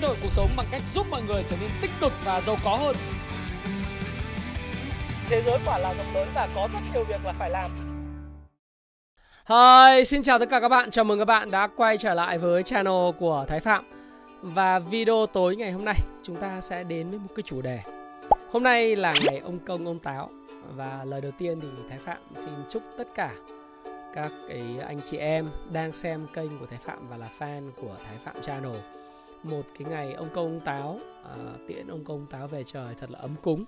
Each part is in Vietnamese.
thay đổi cuộc sống bằng cách giúp mọi người trở nên tích cực và giàu có hơn. Thế giới quả là rộng lớn và có rất nhiều việc là phải làm. Hi, xin chào tất cả các bạn. Chào mừng các bạn đã quay trở lại với channel của Thái Phạm. Và video tối ngày hôm nay chúng ta sẽ đến với một cái chủ đề. Hôm nay là ngày ông công ông táo và lời đầu tiên thì Thái Phạm xin chúc tất cả các cái anh chị em đang xem kênh của Thái Phạm và là fan của Thái Phạm Channel một cái ngày ông công ông táo à, tiễn ông công táo về trời thật là ấm cúng.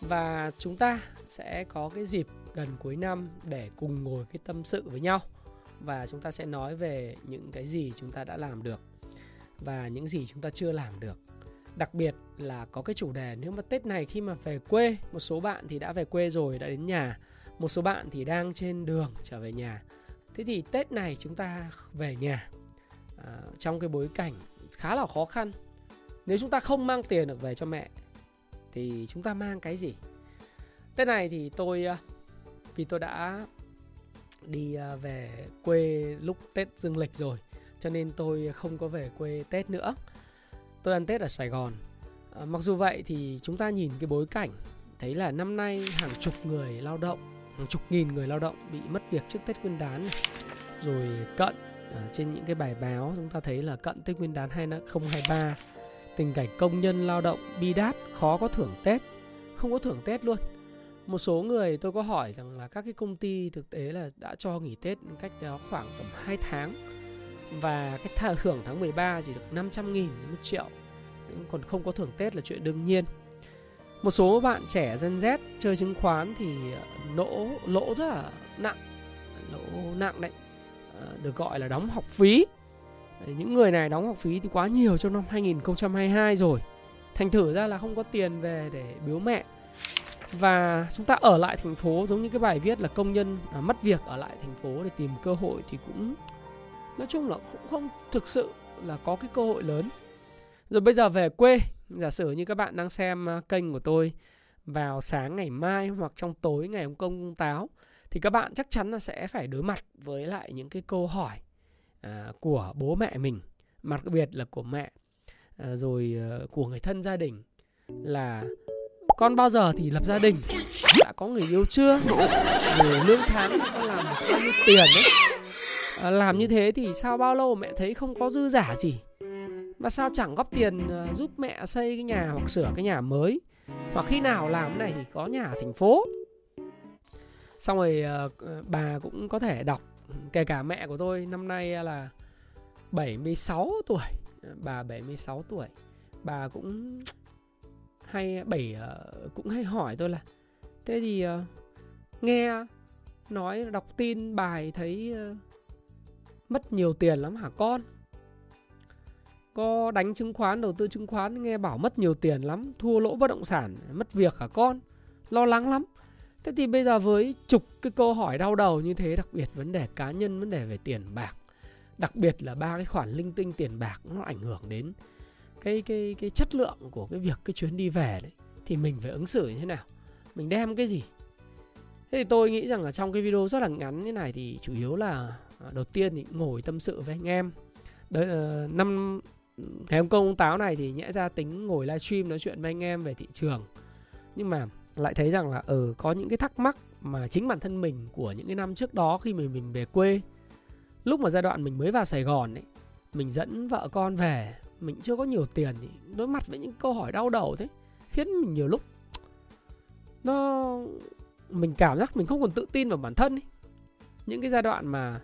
Và chúng ta sẽ có cái dịp gần cuối năm để cùng ngồi cái tâm sự với nhau. Và chúng ta sẽ nói về những cái gì chúng ta đã làm được và những gì chúng ta chưa làm được. Đặc biệt là có cái chủ đề nếu mà tết này khi mà về quê một số bạn thì đã về quê rồi đã đến nhà. Một số bạn thì đang trên đường trở về nhà. Thế thì tết này chúng ta về nhà à, trong cái bối cảnh khá là khó khăn. Nếu chúng ta không mang tiền được về cho mẹ thì chúng ta mang cái gì? Tết này thì tôi à, vì tôi đã đi à, về quê lúc tết dương lịch rồi cho nên tôi không có về quê tết nữa. Tôi ăn tết ở sài gòn. À, mặc dù vậy thì chúng ta nhìn cái bối cảnh thấy là năm nay hàng chục người lao động hàng chục nghìn người lao động bị mất việc trước tết nguyên đán này. rồi cận à, trên những cái bài báo chúng ta thấy là cận tết nguyên đán 2023 tình cảnh công nhân lao động bi đát khó có thưởng tết không có thưởng tết luôn. Một số người tôi có hỏi rằng là các cái công ty thực tế là đã cho nghỉ Tết cách đó khoảng tầm 2 tháng và cái thưởng tháng 13 chỉ được 500 nghìn đến 1 triệu còn không có thưởng Tết là chuyện đương nhiên. Một số bạn trẻ Gen Z chơi chứng khoán thì ờ, lỗ lỗ rất là nặng lỗ nặng đấy. Ờ, được gọi là đóng học phí. Những người này đóng học phí thì quá nhiều trong năm 2022 rồi. Thành thử ra là không có tiền về để biếu mẹ. Và chúng ta ở lại thành phố giống như cái bài viết là công nhân à, mất việc ở lại thành phố để tìm cơ hội thì cũng nói chung là cũng không thực sự là có cái cơ hội lớn. Rồi bây giờ về quê giả sử như các bạn đang xem à, kênh của tôi vào sáng ngày mai hoặc trong tối ngày ông công ông táo thì các bạn chắc chắn là sẽ phải đối mặt với lại những cái câu hỏi à, của bố mẹ mình đặc biệt là của mẹ à, rồi à, của người thân gia đình là con bao giờ thì lập gia đình? Đã có người yêu chưa? Rồi lương tháng con làm bao nhiêu tiền ấy à, ờ, làm như thế thì sao bao lâu mẹ thấy không có dư giả gì mà sao chẳng góp tiền à, giúp mẹ xây cái nhà hoặc sửa cái nhà mới? Hoặc khi nào làm cái này thì có nhà ở thành phố? Xong rồi ờ, ờ, bà cũng có thể đọc kể cả mẹ của tôi năm nay là 76 tuổi. Ờ, bà 76 tuổi. Bà cũng hay bảy uh, cũng hay hỏi tôi là thế thì uh, nghe nói đọc tin bài thấy uh, mất nhiều tiền lắm hả con? Có đánh chứng khoán đầu tư chứng khoán nghe bảo mất nhiều tiền lắm thua lỗ bất động sản mất việc hả con? Lo lắng lắm thế thì bây giờ với chục cái câu hỏi đau đầu như thế, đặc biệt vấn đề cá nhân, vấn đề về tiền bạc, đặc biệt là ba cái khoản linh tinh tiền bạc nó ảnh hưởng đến cái cái cái chất lượng của cái việc cái chuyến đi về đấy, thì mình phải ứng xử như thế nào? Mình đem cái gì? Thế thì tôi nghĩ rằng là trong cái video rất là ngắn như này thì chủ yếu là à, đầu tiên thì ngồi tâm sự với anh em. Đấy là ờ, năm, ngày hôm công táo này thì nhẽ ra tính ngồi livestream nói chuyện với anh em về thị trường. Nhưng mà lại thấy rằng là ở ừ, có những cái thắc mắc mà chính bản thân mình của những cái năm trước đó khi mình mình về quê lúc mà giai đoạn mình mới vào Sài Gòn ấy mình dẫn vợ con về mình chưa có nhiều tiền thì đối mặt với những câu hỏi đau đầu thế khiến mình nhiều lúc nó mình cảm giác mình không còn tự tin vào bản thân ấy. những cái giai đoạn mà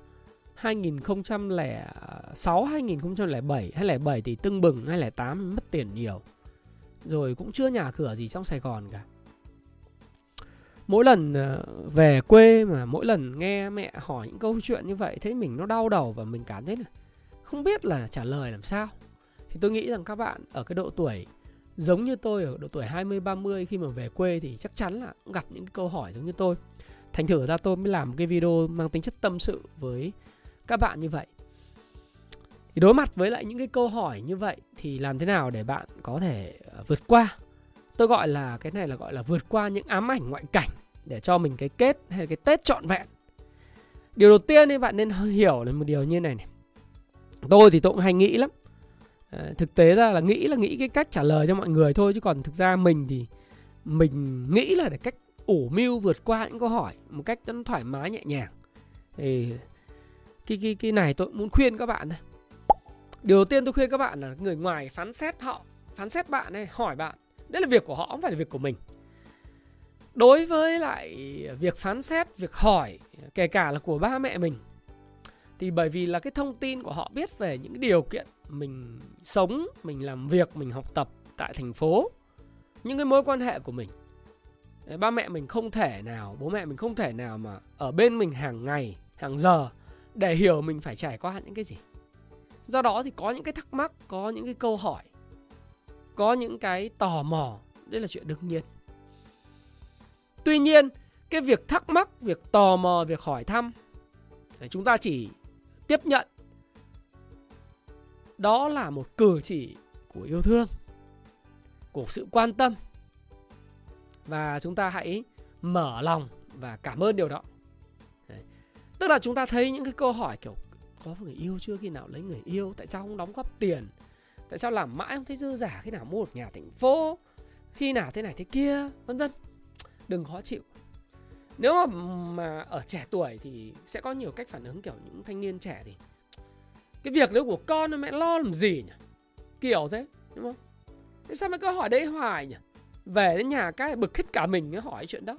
2006, 2007, 2007 thì tưng bừng, 2008 mất tiền nhiều. Rồi cũng chưa nhà cửa gì trong Sài Gòn cả. Mỗi lần ờ, về quê mà mỗi lần nghe mẹ hỏi những câu chuyện như vậy thấy mình nó đau đầu và mình cảm thấy là không biết là trả lời làm sao thì tôi nghĩ rằng các bạn ở cái độ tuổi giống như tôi, ở độ tuổi 20 30 khi mà về quê thì chắc chắn là gặp những câu hỏi giống như tôi. Thành thử ra tôi mới làm một cái video mang tính chất tâm sự với các bạn như vậy. Thì đối mặt với lại những cái câu hỏi như vậy thì làm thế nào để bạn có thể ờ, vượt qua? Tôi gọi là cái này là gọi là vượt qua những ám ảnh ngoại cảnh để cho mình cái kết hay cái Tết trọn vẹn. Điều đầu tiên thì bạn nên hiểu là một điều như này này. Tôi thì tôi cũng hay nghĩ lắm à, thực tế ra là nghĩ là nghĩ cái cách trả lời cho mọi người thôi chứ còn thực ra mình thì mình nghĩ là để cách ủ mưu vượt qua những câu hỏi một cách nó thoải mái nhẹ nhàng thì cái cái cái này tôi muốn khuyên các bạn này điều đầu tiên tôi khuyên các bạn là người ngoài phán xét họ phán xét bạn này hỏi bạn đấy là việc của họ, không phải là việc của mình. Đối với lại việc phán xét, việc hỏi, kể cả là của ba mẹ mình, thì bởi vì là cái thông tin của họ biết về những điều kiện mình sống, mình làm việc, mình học tập tại thành phố, những cái mối quan hệ của mình. Ba mẹ mình không thể nào, bố mẹ mình không thể nào mà ở bên mình hàng ngày, hàng giờ để hiểu mình phải trải qua những cái gì. Do đó thì có những cái thắc mắc, có những cái câu hỏi có những cái tò mò, đấy là chuyện đương nhiên. Tuy nhiên, cái việc thắc mắc, việc tò mò, việc hỏi thăm chúng ta chỉ tiếp nhận. Đó là một cử chỉ của yêu thương, của sự quan tâm. Và chúng ta hãy mở lòng và cảm ơn điều đó. Đấy. tức là chúng ta thấy những cái câu hỏi kiểu, có người yêu chưa? Khi nào lấy người yêu? Tại sao không đóng góp tiền? Tại sao làm mãi không thấy dư giả khi nào mua một nhà thành phố? Khi nào thế này thế kia? Vân vân. Đừng khó chịu. Nếu mà mà ở trẻ tuổi thì sẽ có nhiều cách phản ứng kiểu những thanh niên trẻ thì cái việc đấy của con mẹ lo làm gì nhỉ? Kiểu thế đúng không? Thế sao mẹ cứ hỏi đấy hoài nhỉ? Về đến nhà cái bực hết cả mình mới hỏi chuyện đó.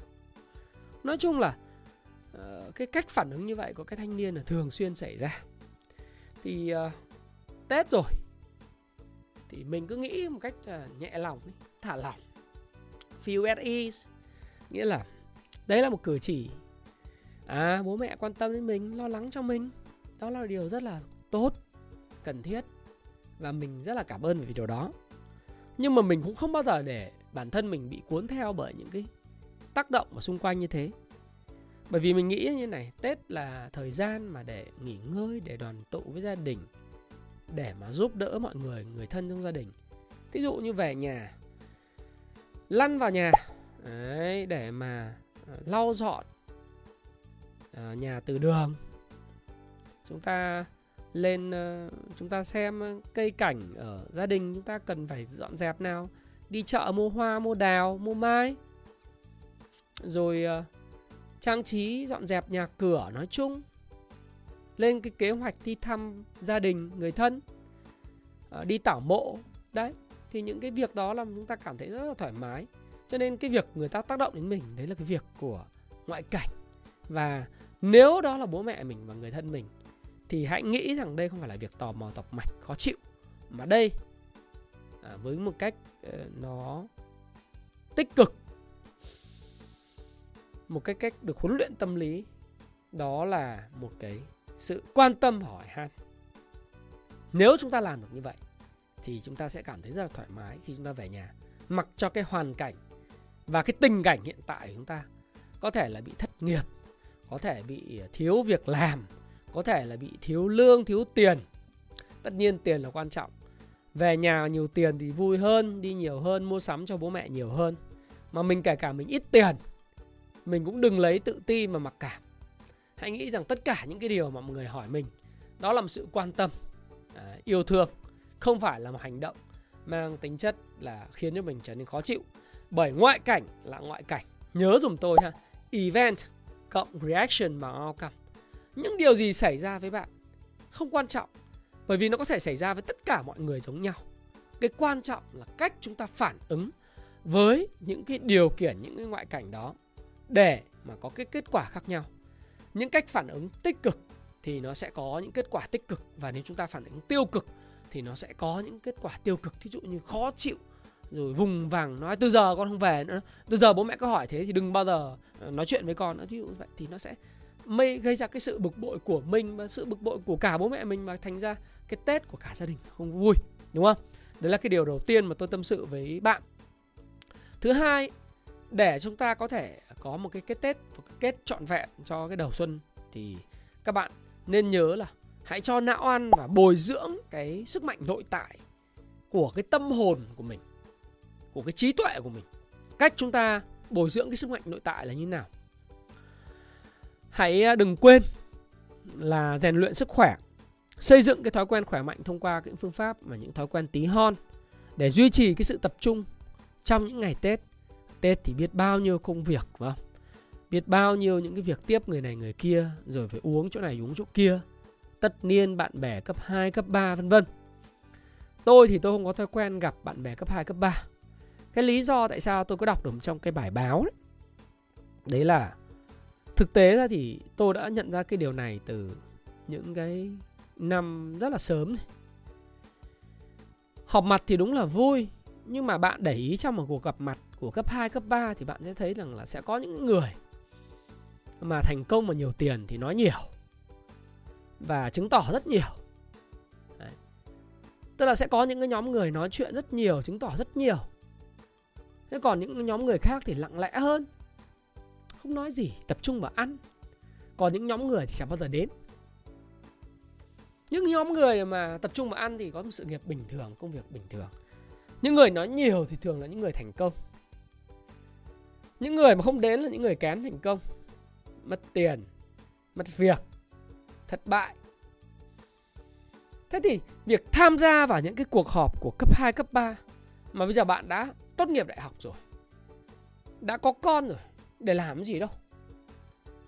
Nói chung là uh, cái cách phản ứng như vậy của cái thanh niên là thường xuyên xảy ra. Thì uh, tết rồi thì mình cứ nghĩ một cách nhẹ lòng thả lỏng. Feel at ease. Nghĩa là đấy là một cử chỉ. À bố mẹ quan tâm đến mình, lo lắng cho mình. Đó là điều rất là tốt, cần thiết. Và mình rất là cảm ơn vì điều đó. Nhưng mà mình cũng không bao giờ để bản thân mình bị cuốn theo bởi những cái tác động ở xung quanh như thế. Bởi vì mình nghĩ như này, tết là thời gian mà để nghỉ ngơi, để đoàn tụ với gia đình để mà giúp đỡ mọi người người thân trong gia đình. Thí dụ như về nhà lăn vào nhà đấy, để mà ờ, lau dọn à, nhà từ đường. Chúng ta lên ờ, chúng ta xem cây cảnh ở gia đình chúng ta cần phải dọn dẹp nào? Đi chợ mua hoa mua đào mua mai. Rồi trang trí dọn dẹp nhà cửa nói chung lên cái kế hoạch đi thăm gia đình người thân à, đi tảo mộ. Đấy thì những cái việc đó làm chúng ta cảm thấy rất là thoải mái. Cho nên cái việc người ta tác động đến mình đấy là cái việc của ngoại cảnh. Và nếu đó là bố mẹ mình và người thân mình thì hãy nghĩ rằng đây không phải là việc tò mò tọc mạch khó chịu. Mà đây à, với một cách uh, nó tích cực một cái cách được huấn luyện tâm lý đó là một cái sự quan tâm hỏi han. Nếu chúng ta làm được như vậy, thì chúng ta sẽ cảm thấy rất là thoải mái khi chúng ta về nhà. Mặc cho cái hoàn cảnh và cái tình cảnh hiện tại của chúng ta có thể là bị thất nghiệp, có thể bị à, thiếu việc làm, có thể là bị thiếu lương, thiếu tiền. Tất nhiên tiền là quan trọng. Về nhà nhiều tiền thì vui hơn, đi nhiều hơn, mua sắm cho bố mẹ nhiều hơn. Mà mình kể cả mình ít tiền, mình cũng đừng lấy tự ti mà mặc cảm hãy nghĩ rằng tất cả những cái điều mà mọi người hỏi mình đó là một sự quan tâm à, yêu thương không phải là một hành động mang tính chất là khiến cho mình trở nên khó chịu. Bởi ngoại cảnh là ngoại cảnh. Nhớ dùm tôi ha event cộng reaction bằng outcome. Những điều gì xảy ra với bạn không quan trọng bởi vì nó có thể xảy ra với tất cả mọi người giống nhau. Cái quan trọng là cách chúng ta phản ứng với những cái điều kiện những cái ngoại cảnh đó để mà có cái kết quả khác nhau những cách phản ứng tích cực thì nó sẽ có những kết quả tích cực. Và nếu chúng ta phản ứng tiêu cực thì nó sẽ có những kết quả tiêu cực. Thí dụ như khó chịu, rồi vùng vàng nói từ giờ con không về nữa từ giờ bố mẹ có hỏi thế thì đừng bao giờ ờ, nói chuyện với con nữa. Thí dụ như vậy thì nó sẽ mây, gây ra cái sự bực bội của mình và sự bực bội của cả bố mẹ mình và thành ra cái tết của cả gia đình không vui, đúng không? Đấy là cái điều đầu tiên mà tôi tâm sự với bạn. Thứ hai, để chúng ta có thể có một cái kết tết, một cái kết trọn vẹn cho cái đầu xuân, thì các bạn nên nhớ là hãy cho não ăn và bồi dưỡng cái sức mạnh nội tại của cái tâm hồn của mình, của cái trí tuệ của mình cách chúng ta bồi dưỡng cái sức mạnh nội tại là như nào hãy à, đừng quên là rèn luyện sức khỏe, xây dựng cái thói quen khỏe mạnh thông qua những phương pháp và những thói quen tí hon để duy trì cái sự tập trung trong những ngày Tết. Tết thì biết bao nhiêu công việc phải không? Biết bao nhiêu những cái việc tiếp người này người kia rồi phải uống chỗ này uống chỗ kia. Tất niên bạn bè cấp 2, cấp 3 vân vân. Tôi thì tôi không có thói quen gặp bạn bè cấp 2, cấp 3. Cái lý do tại sao tôi có đọc được trong cái bài báo đấy. Đấy là thực tế ra thì tôi đã nhận ra cái điều này từ những cái năm rất là sớm này. Họp mặt thì đúng là vui Nhưng mà bạn để ý trong một cuộc gặp mặt của cấp 2, cấp 3 Thì bạn sẽ thấy rằng là sẽ có những người Mà thành công và nhiều tiền thì nói nhiều Và chứng tỏ rất nhiều. Đấy. Tức là sẽ có những cái nhóm người nói chuyện rất nhiều, chứng tỏ rất nhiều. Thế còn những nhóm người khác thì lặng lẽ hơn Không nói gì, tập trung vào ăn. Còn những nhóm người thì chẳng bao giờ đến. Những nhóm người mà tập trung vào ăn thì có một sự nghiệp bình thường công việc bình thường. Những người nói nhiều thì thường là những người thành công những người mà không đến là những người kém thành công. Mất tiền mất việc thất bại. Thế thì việc tham gia vào những cái cuộc họp của cấp 2, cấp 3 mà bây giờ bạn đã tốt nghiệp đại học rồi đã có con rồi để làm cái gì đâu?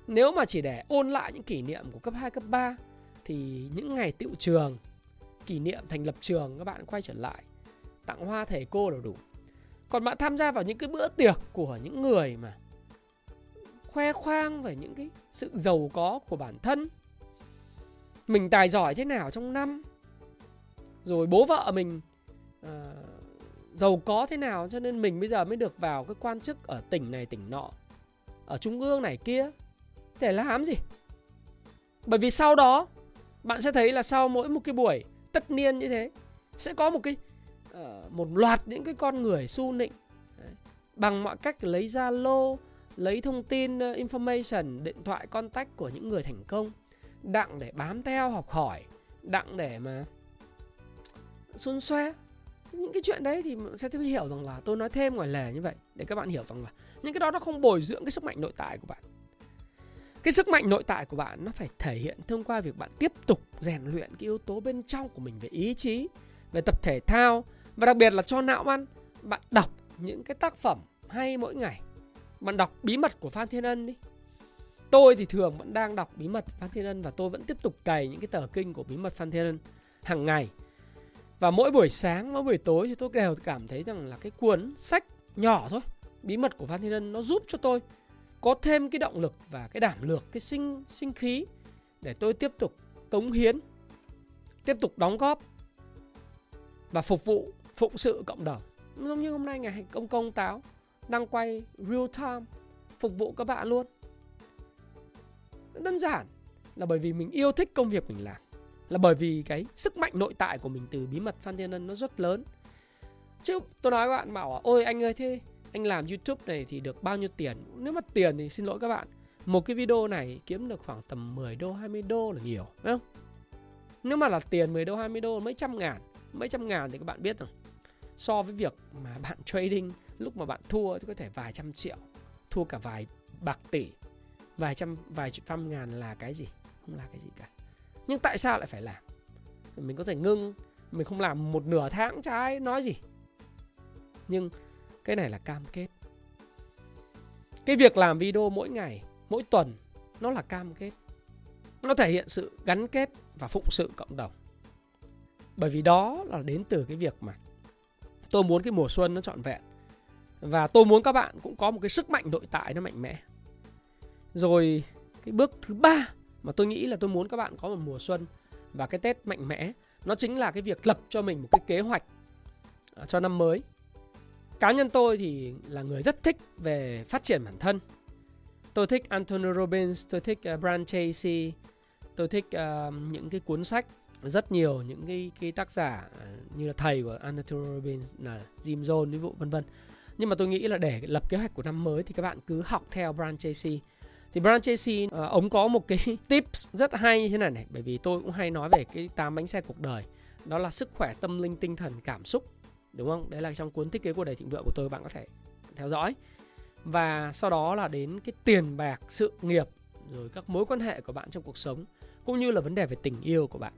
Nếu mà chỉ để ôn lại những kỷ niệm của cấp 2, cấp 3 thì những ngày tiệu trường kỷ niệm thành lập trường các bạn quay trở lại tặng hoa thầy cô là đủ còn bạn tham gia vào những cái bữa tiệc của những người mà khoe khoang về những cái sự giàu có của bản thân. Mình tài giỏi thế nào trong năm? Rồi bố vợ mình uh, giàu có thế nào? Cho nên mình bây giờ mới được vào cái quan chức ở tỉnh này tỉnh nọ ở trung ương này kia. Để làm gì? Bởi vì sau đó bạn sẽ thấy là sau mỗi một cái buổi tất niên như thế sẽ có một cái uh, một loạt những cái con người su nịnh. Đấy. bằng mọi cách lấy ra lô lấy thông tin uh, information, điện thoại contact của những người thành công. Đặng để bám theo học hỏi, đặng để mà xun xoe. Những cái chuyện đấy thì sẽ hiểu rằng là tôi nói thêm ngoài lề như vậy để các bạn hiểu rằng là những cái đó nó không bồi dưỡng cái sức mạnh nội tại của bạn. Cái sức mạnh nội tại của bạn nó phải thể hiện thông qua việc bạn tiếp tục rèn luyện cái yếu tố bên trong của mình về ý chí về tập thể thao và đặc biệt là cho não ăn, bạn đọc những cái tác phẩm hay mỗi ngày. Bạn đọc bí mật của phan thiên ân đi. Tôi thì thường vẫn đang đọc bí mật phan thiên ân và tôi vẫn tiếp tục cày những cái tờ kinh của bí mật phan thiên ân hàng ngày. Và mỗi buổi sáng, mỗi buổi tối thì tôi đều cảm thấy rằng là cái cuốn sách nhỏ thôi, bí mật của phan thiên ân nó giúp cho tôi có thêm cái động lực và cái đảm lược, cái sinh sinh khí để tôi tiếp tục cống hiến, tiếp tục đóng góp và phục vụ phụng sự cộng đồng. Giống như hôm nay ngày công công táo, đang quay real time, phục vụ các bạn luôn. Đơn giản là bởi vì mình yêu thích công việc mình làm, là bởi vì cái sức mạnh nội tại của mình từ bí mật Phan Thiên Ân nó rất lớn. Chứ tôi nói các bạn bảo ôi, anh ơi, thế anh làm YouTube này thì được bao nhiêu tiền? Nếu mà tiền thì xin lỗi các bạn, một cái video này kiếm được khoảng tầm 10 đô 20 đô là nhiều, phải không? Nếu mà là tiền 10 đô 20 đô, mấy trăm ngàn, mấy trăm ngàn thì các bạn biết rồi so với việc mà bạn trading, lúc mà bạn thua thì có thể vài trăm triệu, thua cả vài bạc tỷ, vài trăm vài trăm ngàn là cái gì? Không là cái gì cả. Nhưng tại sao lại phải làm? Mình có thể ngưng, mình không làm một nửa tháng trái nói gì. Nhưng cái này là cam kết. Cái việc làm video mỗi ngày, mỗi tuần, nó là cam kết. Nó thể hiện sự gắn kết và phụng sự cộng đồng. Bởi vì đó là đến từ cái việc mà tôi muốn cái mùa xuân nó trọn vẹn. Và tôi muốn các bạn cũng có một cái sức mạnh nội tại nó mạnh mẽ. Rồi cái bước thứ ba mà tôi nghĩ là tôi muốn các bạn có một mùa xuân và cái tết mạnh mẽ nó chính là cái việc lập cho mình một cái kế hoạch à, cho năm mới. Cá nhân tôi thì là người rất thích về phát triển bản thân. Tôi thích Anthony Robbins tôi thích uh, Brian Tracy tôi thích uh, những cái cuốn sách rất nhiều những cái cái tác giả à, như là thầy của Anthony Robbins là Jim Jones ví dụ vân vân. Nhưng mà tôi nghĩ là để lập kế hoạch của năm mới thì các bạn cứ học theo Brian Tracy. Thì Brian Tracy uh, ông có một cái tips rất hay như thế này này bởi vì tôi cũng hay nói về cái tám bánh xe cuộc đời. Đó là sức khỏe tâm linh tinh thần cảm xúc đúng không? Đấy là trong cuốn thiết kế cuộc đời thịnh vượng của tôi bạn có thể theo dõi. Và sau đó là đến cái tiền bạc sự nghiệp rồi các mối quan hệ của bạn trong cuộc sống cũng như là vấn đề về tình yêu của bạn.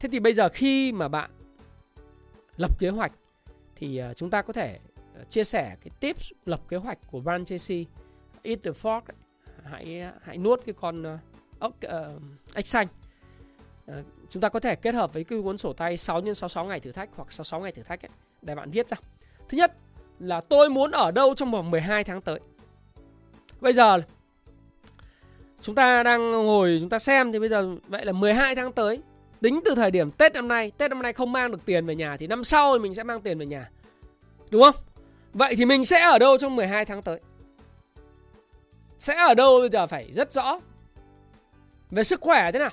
Thế thì bây giờ khi mà bạn lập kế hoạch thì ờ, chúng ta có thể ờ, chia sẻ cái tips lập kế hoạch của Van Tracy Eat the Frog hãy hãy nuốt cái con ờ, ốc uh, ếch xanh. Uh, chúng ta có thể kết hợp với cái cuốn sổ tay 6 x 66 ngày thử thách hoặc 66 ngày thử thách ấy, để bạn viết ra. Thứ nhất là tôi muốn ở đâu trong vòng 12 tháng tới? Bây giờ chúng ta đang ngồi chúng ta xem thì bây giờ vậy là 12 tháng tới tính từ thời điểm Tết năm nay, Tết năm nay không mang được tiền về nhà thì năm sau thì mình sẽ mang tiền về nhà. Đúng không? Vậy thì mình sẽ ở đâu trong 12 tháng tới? Sẽ ở đâu bây giờ phải rất rõ. Về sức khỏe thế nào?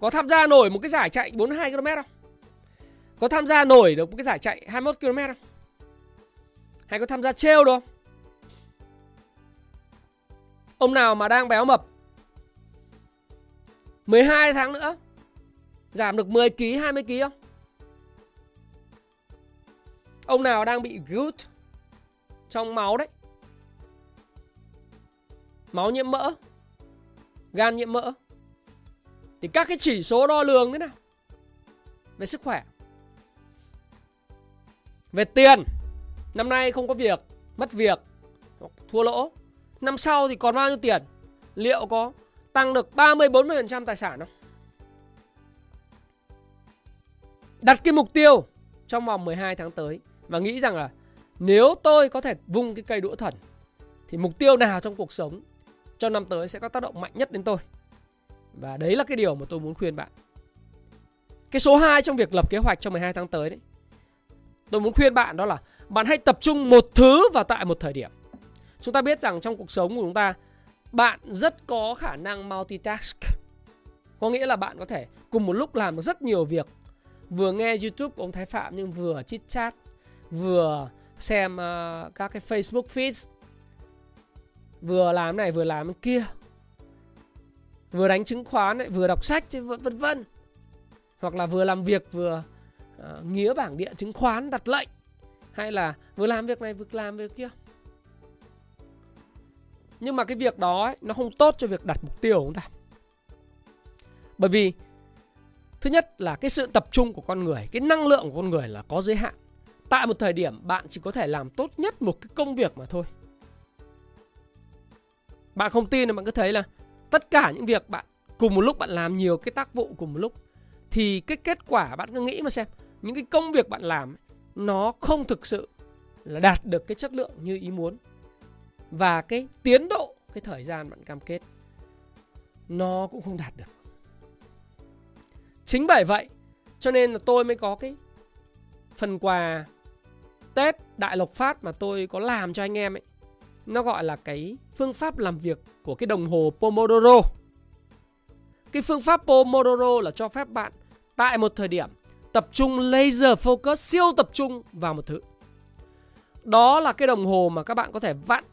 Có tham gia nổi một cái giải chạy 42 km không? Có tham gia nổi được một cái giải chạy 21 km không? Hay có tham gia treo được không? Ông nào mà đang béo mập? 12 tháng nữa. Giảm được 10 kg 20 kg không? Ông nào đang bị gut trong máu đấy. Máu nhiễm mỡ, gan nhiễm mỡ. Thì các cái chỉ số đo lường thế nào? Về sức khỏe. Về tiền, năm nay không có việc, mất việc, thua lỗ. Năm sau thì còn bao nhiêu tiền? Liệu có tăng được 30 40% tài sản không? Đặt cái mục tiêu trong vòng 12 tháng tới và nghĩ rằng là nếu tôi có thể vung cái cây đũa thần, thì mục tiêu nào trong cuộc sống trong năm tới sẽ có tác động mạnh nhất đến tôi. Và đấy là cái điều mà tôi muốn khuyên bạn. Cái số 2 trong việc lập kế hoạch cho 12 tháng tới đấy. Tôi muốn khuyên bạn đó là bạn hãy tập trung một thứ vào tại một thời điểm. Chúng ta biết rằng trong cuộc sống của chúng ta, bạn rất có khả năng multitask. Có nghĩa là bạn có thể cùng một lúc làm được rất nhiều việc vừa nghe YouTube ông Thái Phạm nhưng vừa chit chat, vừa xem uh, các cái Facebook feed, vừa làm này vừa làm kia, vừa đánh chứng khoán lại vừa đọc sách vân vân, hoặc là vừa làm việc vừa ờ, uh, nghĩa bảng điện chứng khoán đặt lệnh, hay là vừa làm việc này vừa làm việc kia. Nhưng mà cái việc đó ấy, nó không tốt cho việc đặt mục tiêu của chúng ta. Bởi vì Thứ nhất là cái sự tập trung của con người, cái năng lượng của con người là có giới hạn. Tại một thời điểm bạn chỉ có thể làm tốt nhất một cái công việc mà thôi. Bạn không tin thì bạn cứ thấy là tất cả những việc bạn cùng một lúc bạn làm nhiều cái tác vụ cùng một lúc thì cái kết quả bạn cứ nghĩ mà xem, những cái công việc bạn làm nó không thực sự là đạt được cái chất lượng như ý muốn. Và cái tiến độ, cái thời gian bạn cam kết nó cũng không đạt được. Chính bởi vậy, cho nên là tôi mới có cái phần quà Tết Đại Lộc Phát mà tôi có làm cho anh em ấy. Nó gọi là cái phương pháp làm việc của cái đồng hồ Pomodoro. Cái phương pháp Pomodoro là cho phép bạn tại một thời điểm tập trung laser focus, siêu tập trung vào một thứ. Đó là cái đồng hồ mà các bạn có thể vặn.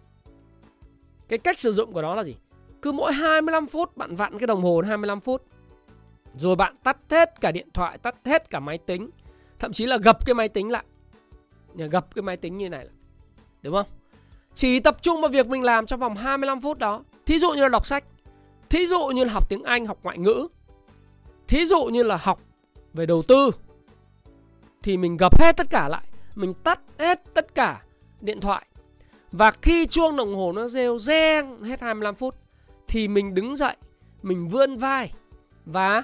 Cái cách sử dụng của nó là gì? Cứ mỗi 25 phút bạn vặn cái đồng hồ 25 phút rồi bạn tắt hết cả điện thoại, tắt hết cả máy tính. Thậm chí là gập cái máy tính lại. Gập cái máy tính như này lại. Đúng không? Chỉ tập trung vào việc mình làm trong vòng 25 phút đó. Thí dụ như là đọc sách. Thí dụ như là học tiếng Anh, học ngoại ngữ. Thí dụ như là học về đầu tư. Thì mình gập hết tất cả lại. Mình tắt hết tất cả điện thoại. Và khi chuông đồng hồ nó rêu reng hết 25 phút thì mình đứng dậy, mình vươn vai và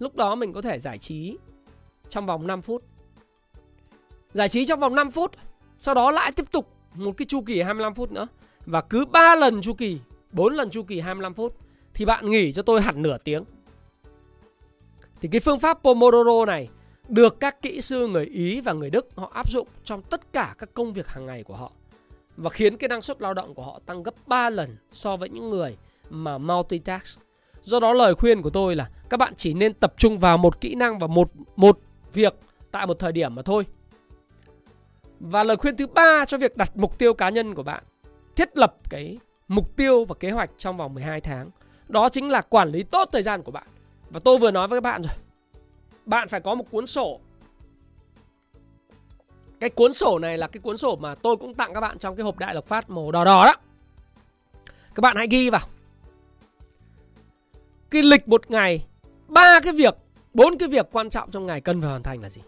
Lúc đó mình có thể giải trí trong vòng 5 phút. Giải trí trong vòng 5 phút, sau đó lại tiếp tục một cái chu kỳ 25 phút nữa. Và cứ 3 lần chu kỳ, 4 lần chu kỳ 25 phút thì bạn nghỉ cho tôi hẳn nửa tiếng. Thì cái phương pháp Pomodoro này được các kỹ sư người Ý và người Đức họ áp dụng trong tất cả các công việc hàng ngày của họ và khiến cái năng suất lao động của họ tăng gấp 3 lần so với những người mà multitask. Do đó lời khuyên của tôi là các bạn chỉ nên tập trung vào một kỹ năng và một một việc tại một thời điểm mà thôi. Và lời khuyên thứ ba cho việc đặt mục tiêu cá nhân của bạn, thiết lập cái mục tiêu và kế hoạch trong vòng 12 tháng. Đó chính là quản lý tốt thời gian của bạn. Và tôi vừa nói với các bạn rồi. Bạn phải có một cuốn sổ. Cái cuốn sổ này là cái cuốn sổ mà tôi cũng tặng các bạn trong cái hộp đại lộc phát màu đỏ đỏ đó. Các bạn hãy ghi vào cái lịch một ngày, ba cái việc, bốn cái việc quan trọng trong ngày cần phải hoàn thành là gì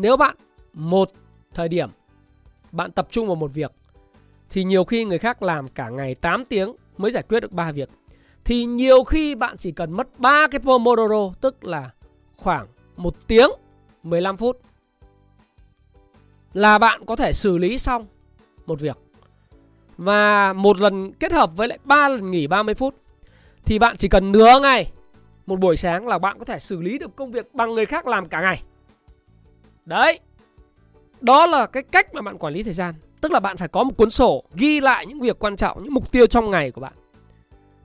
nếu bạn, một thời điểm bạn tập trung vào một việc, thì nhiều khi người khác làm cả ngày 8 tiếng mới giải quyết được ba việc. Thì nhiều khi bạn chỉ cần mất ba cái Pomodoro, tức là khoảng một tiếng 15 phút, là bạn có thể xử lý xong một việc. Và một lần kết hợp với lại ba lần nghỉ 30 phút thì bạn chỉ cần nửa ngày một buổi sáng là bạn có thể xử lý được công việc bằng người khác làm cả ngày. Đấy. Đó là cái cách mà bạn quản lý thời gian. Tức là bạn phải có một cuốn sổ ghi lại những việc quan trọng, những mục tiêu trong ngày của bạn.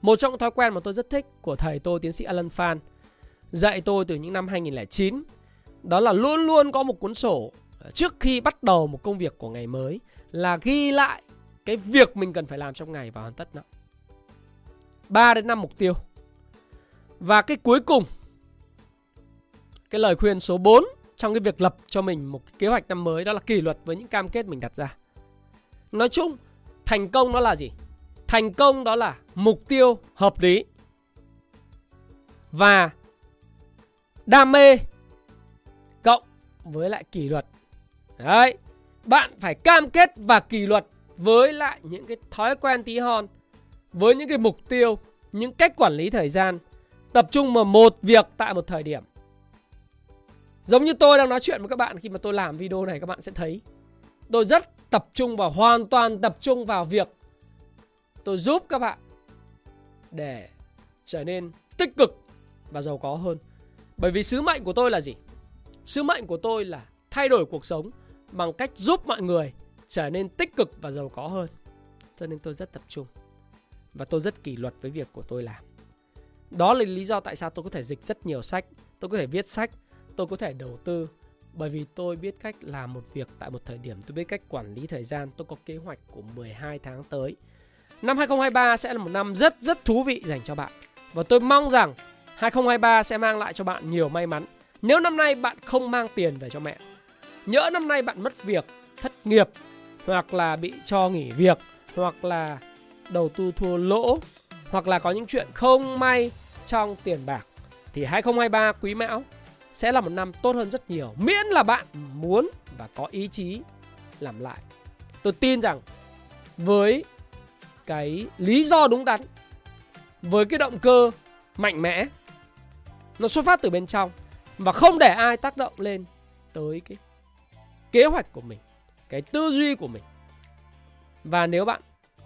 Một trong những thói quen mà tôi rất thích của thầy tôi tiến sĩ Alan Phan dạy tôi từ những năm 2009 đó là luôn luôn có một cuốn sổ ờ, trước khi bắt đầu một công việc của ngày mới là ghi lại cái việc mình cần phải làm trong ngày và hoàn tất nó. 3 đến 5 mục tiêu. Và cái cuối cùng cái lời khuyên số 4 trong cái việc lập cho mình một kế hoạch năm mới đó là kỷ luật với những cam kết mình đặt ra. Nói chung, thành công đó là gì? Thành công đó là mục tiêu hợp lý và đam mê cộng với lại kỷ luật. Đấy, bạn phải cam kết và kỷ luật với lại những cái thói quen tí hon, với những cái mục tiêu, những cách quản lý thời gian, tập trung vào một việc tại một thời điểm. Giống như tôi đang nói chuyện với các bạn khi mà tôi làm video này các bạn sẽ thấy tôi rất tập trung và hoàn toàn tập trung vào việc tôi giúp các bạn để trở nên tích cực và giàu có hơn. Bởi vì sứ mệnh của tôi là gì? Sứ mệnh của tôi là thay đổi cuộc sống bằng cách giúp mọi người trở nên tích cực và giàu có hơn. Cho nên tôi rất tập trung và tôi rất kỷ luật với việc của tôi làm. Đó là lý do tại sao tôi có thể dịch rất nhiều sách, tôi có thể viết sách, tôi có thể đầu tư bởi vì tôi biết cách làm một việc tại một thời điểm, tôi biết cách quản lý thời gian, tôi có kế hoạch của 12 tháng tới. Năm 2023 sẽ là một năm rất rất thú vị dành cho bạn. Và tôi mong rằng 2023 sẽ mang lại cho bạn nhiều may mắn. Nếu năm nay bạn không mang tiền về cho mẹ, nhỡ năm nay bạn mất việc, thất nghiệp hoặc là bị cho nghỉ việc hoặc là đầu tư thua lỗ hoặc là có những chuyện không may trong tiền bạc thì 2023 quý mão sẽ là một năm tốt hơn rất nhiều miễn là bạn muốn và có ý chí làm lại. Tôi tin rằng với cái lý do đúng đắn với cái động cơ mạnh mẽ nó xuất phát từ bên trong và không để ai tác động lên tới cái kế hoạch của mình, cái tư duy của mình. Và nếu bạn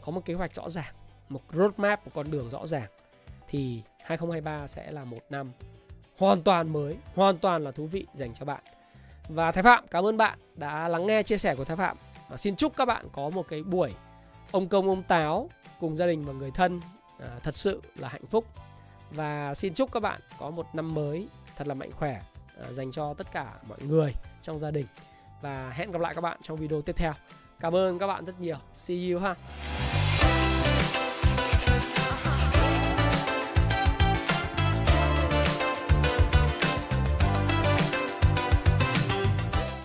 có một kế hoạch rõ ràng, một roadmap, một con đường rõ ràng thì 2023 sẽ là một năm hoàn toàn mới, hoàn toàn là thú vị dành cho bạn. Và Thái Phạm cảm ơn bạn đã lắng nghe chia sẻ của Thái Phạm. Và xin chúc các bạn có một cái buổi ông công ông táo cùng gia đình và người thân à, thật sự là hạnh phúc. Và xin chúc các bạn có một năm mới thật là mạnh khỏe à, dành cho tất cả mọi người trong gia đình. Và hẹn gặp lại các bạn trong video tiếp theo. Cảm ơn các bạn rất nhiều. See you ha!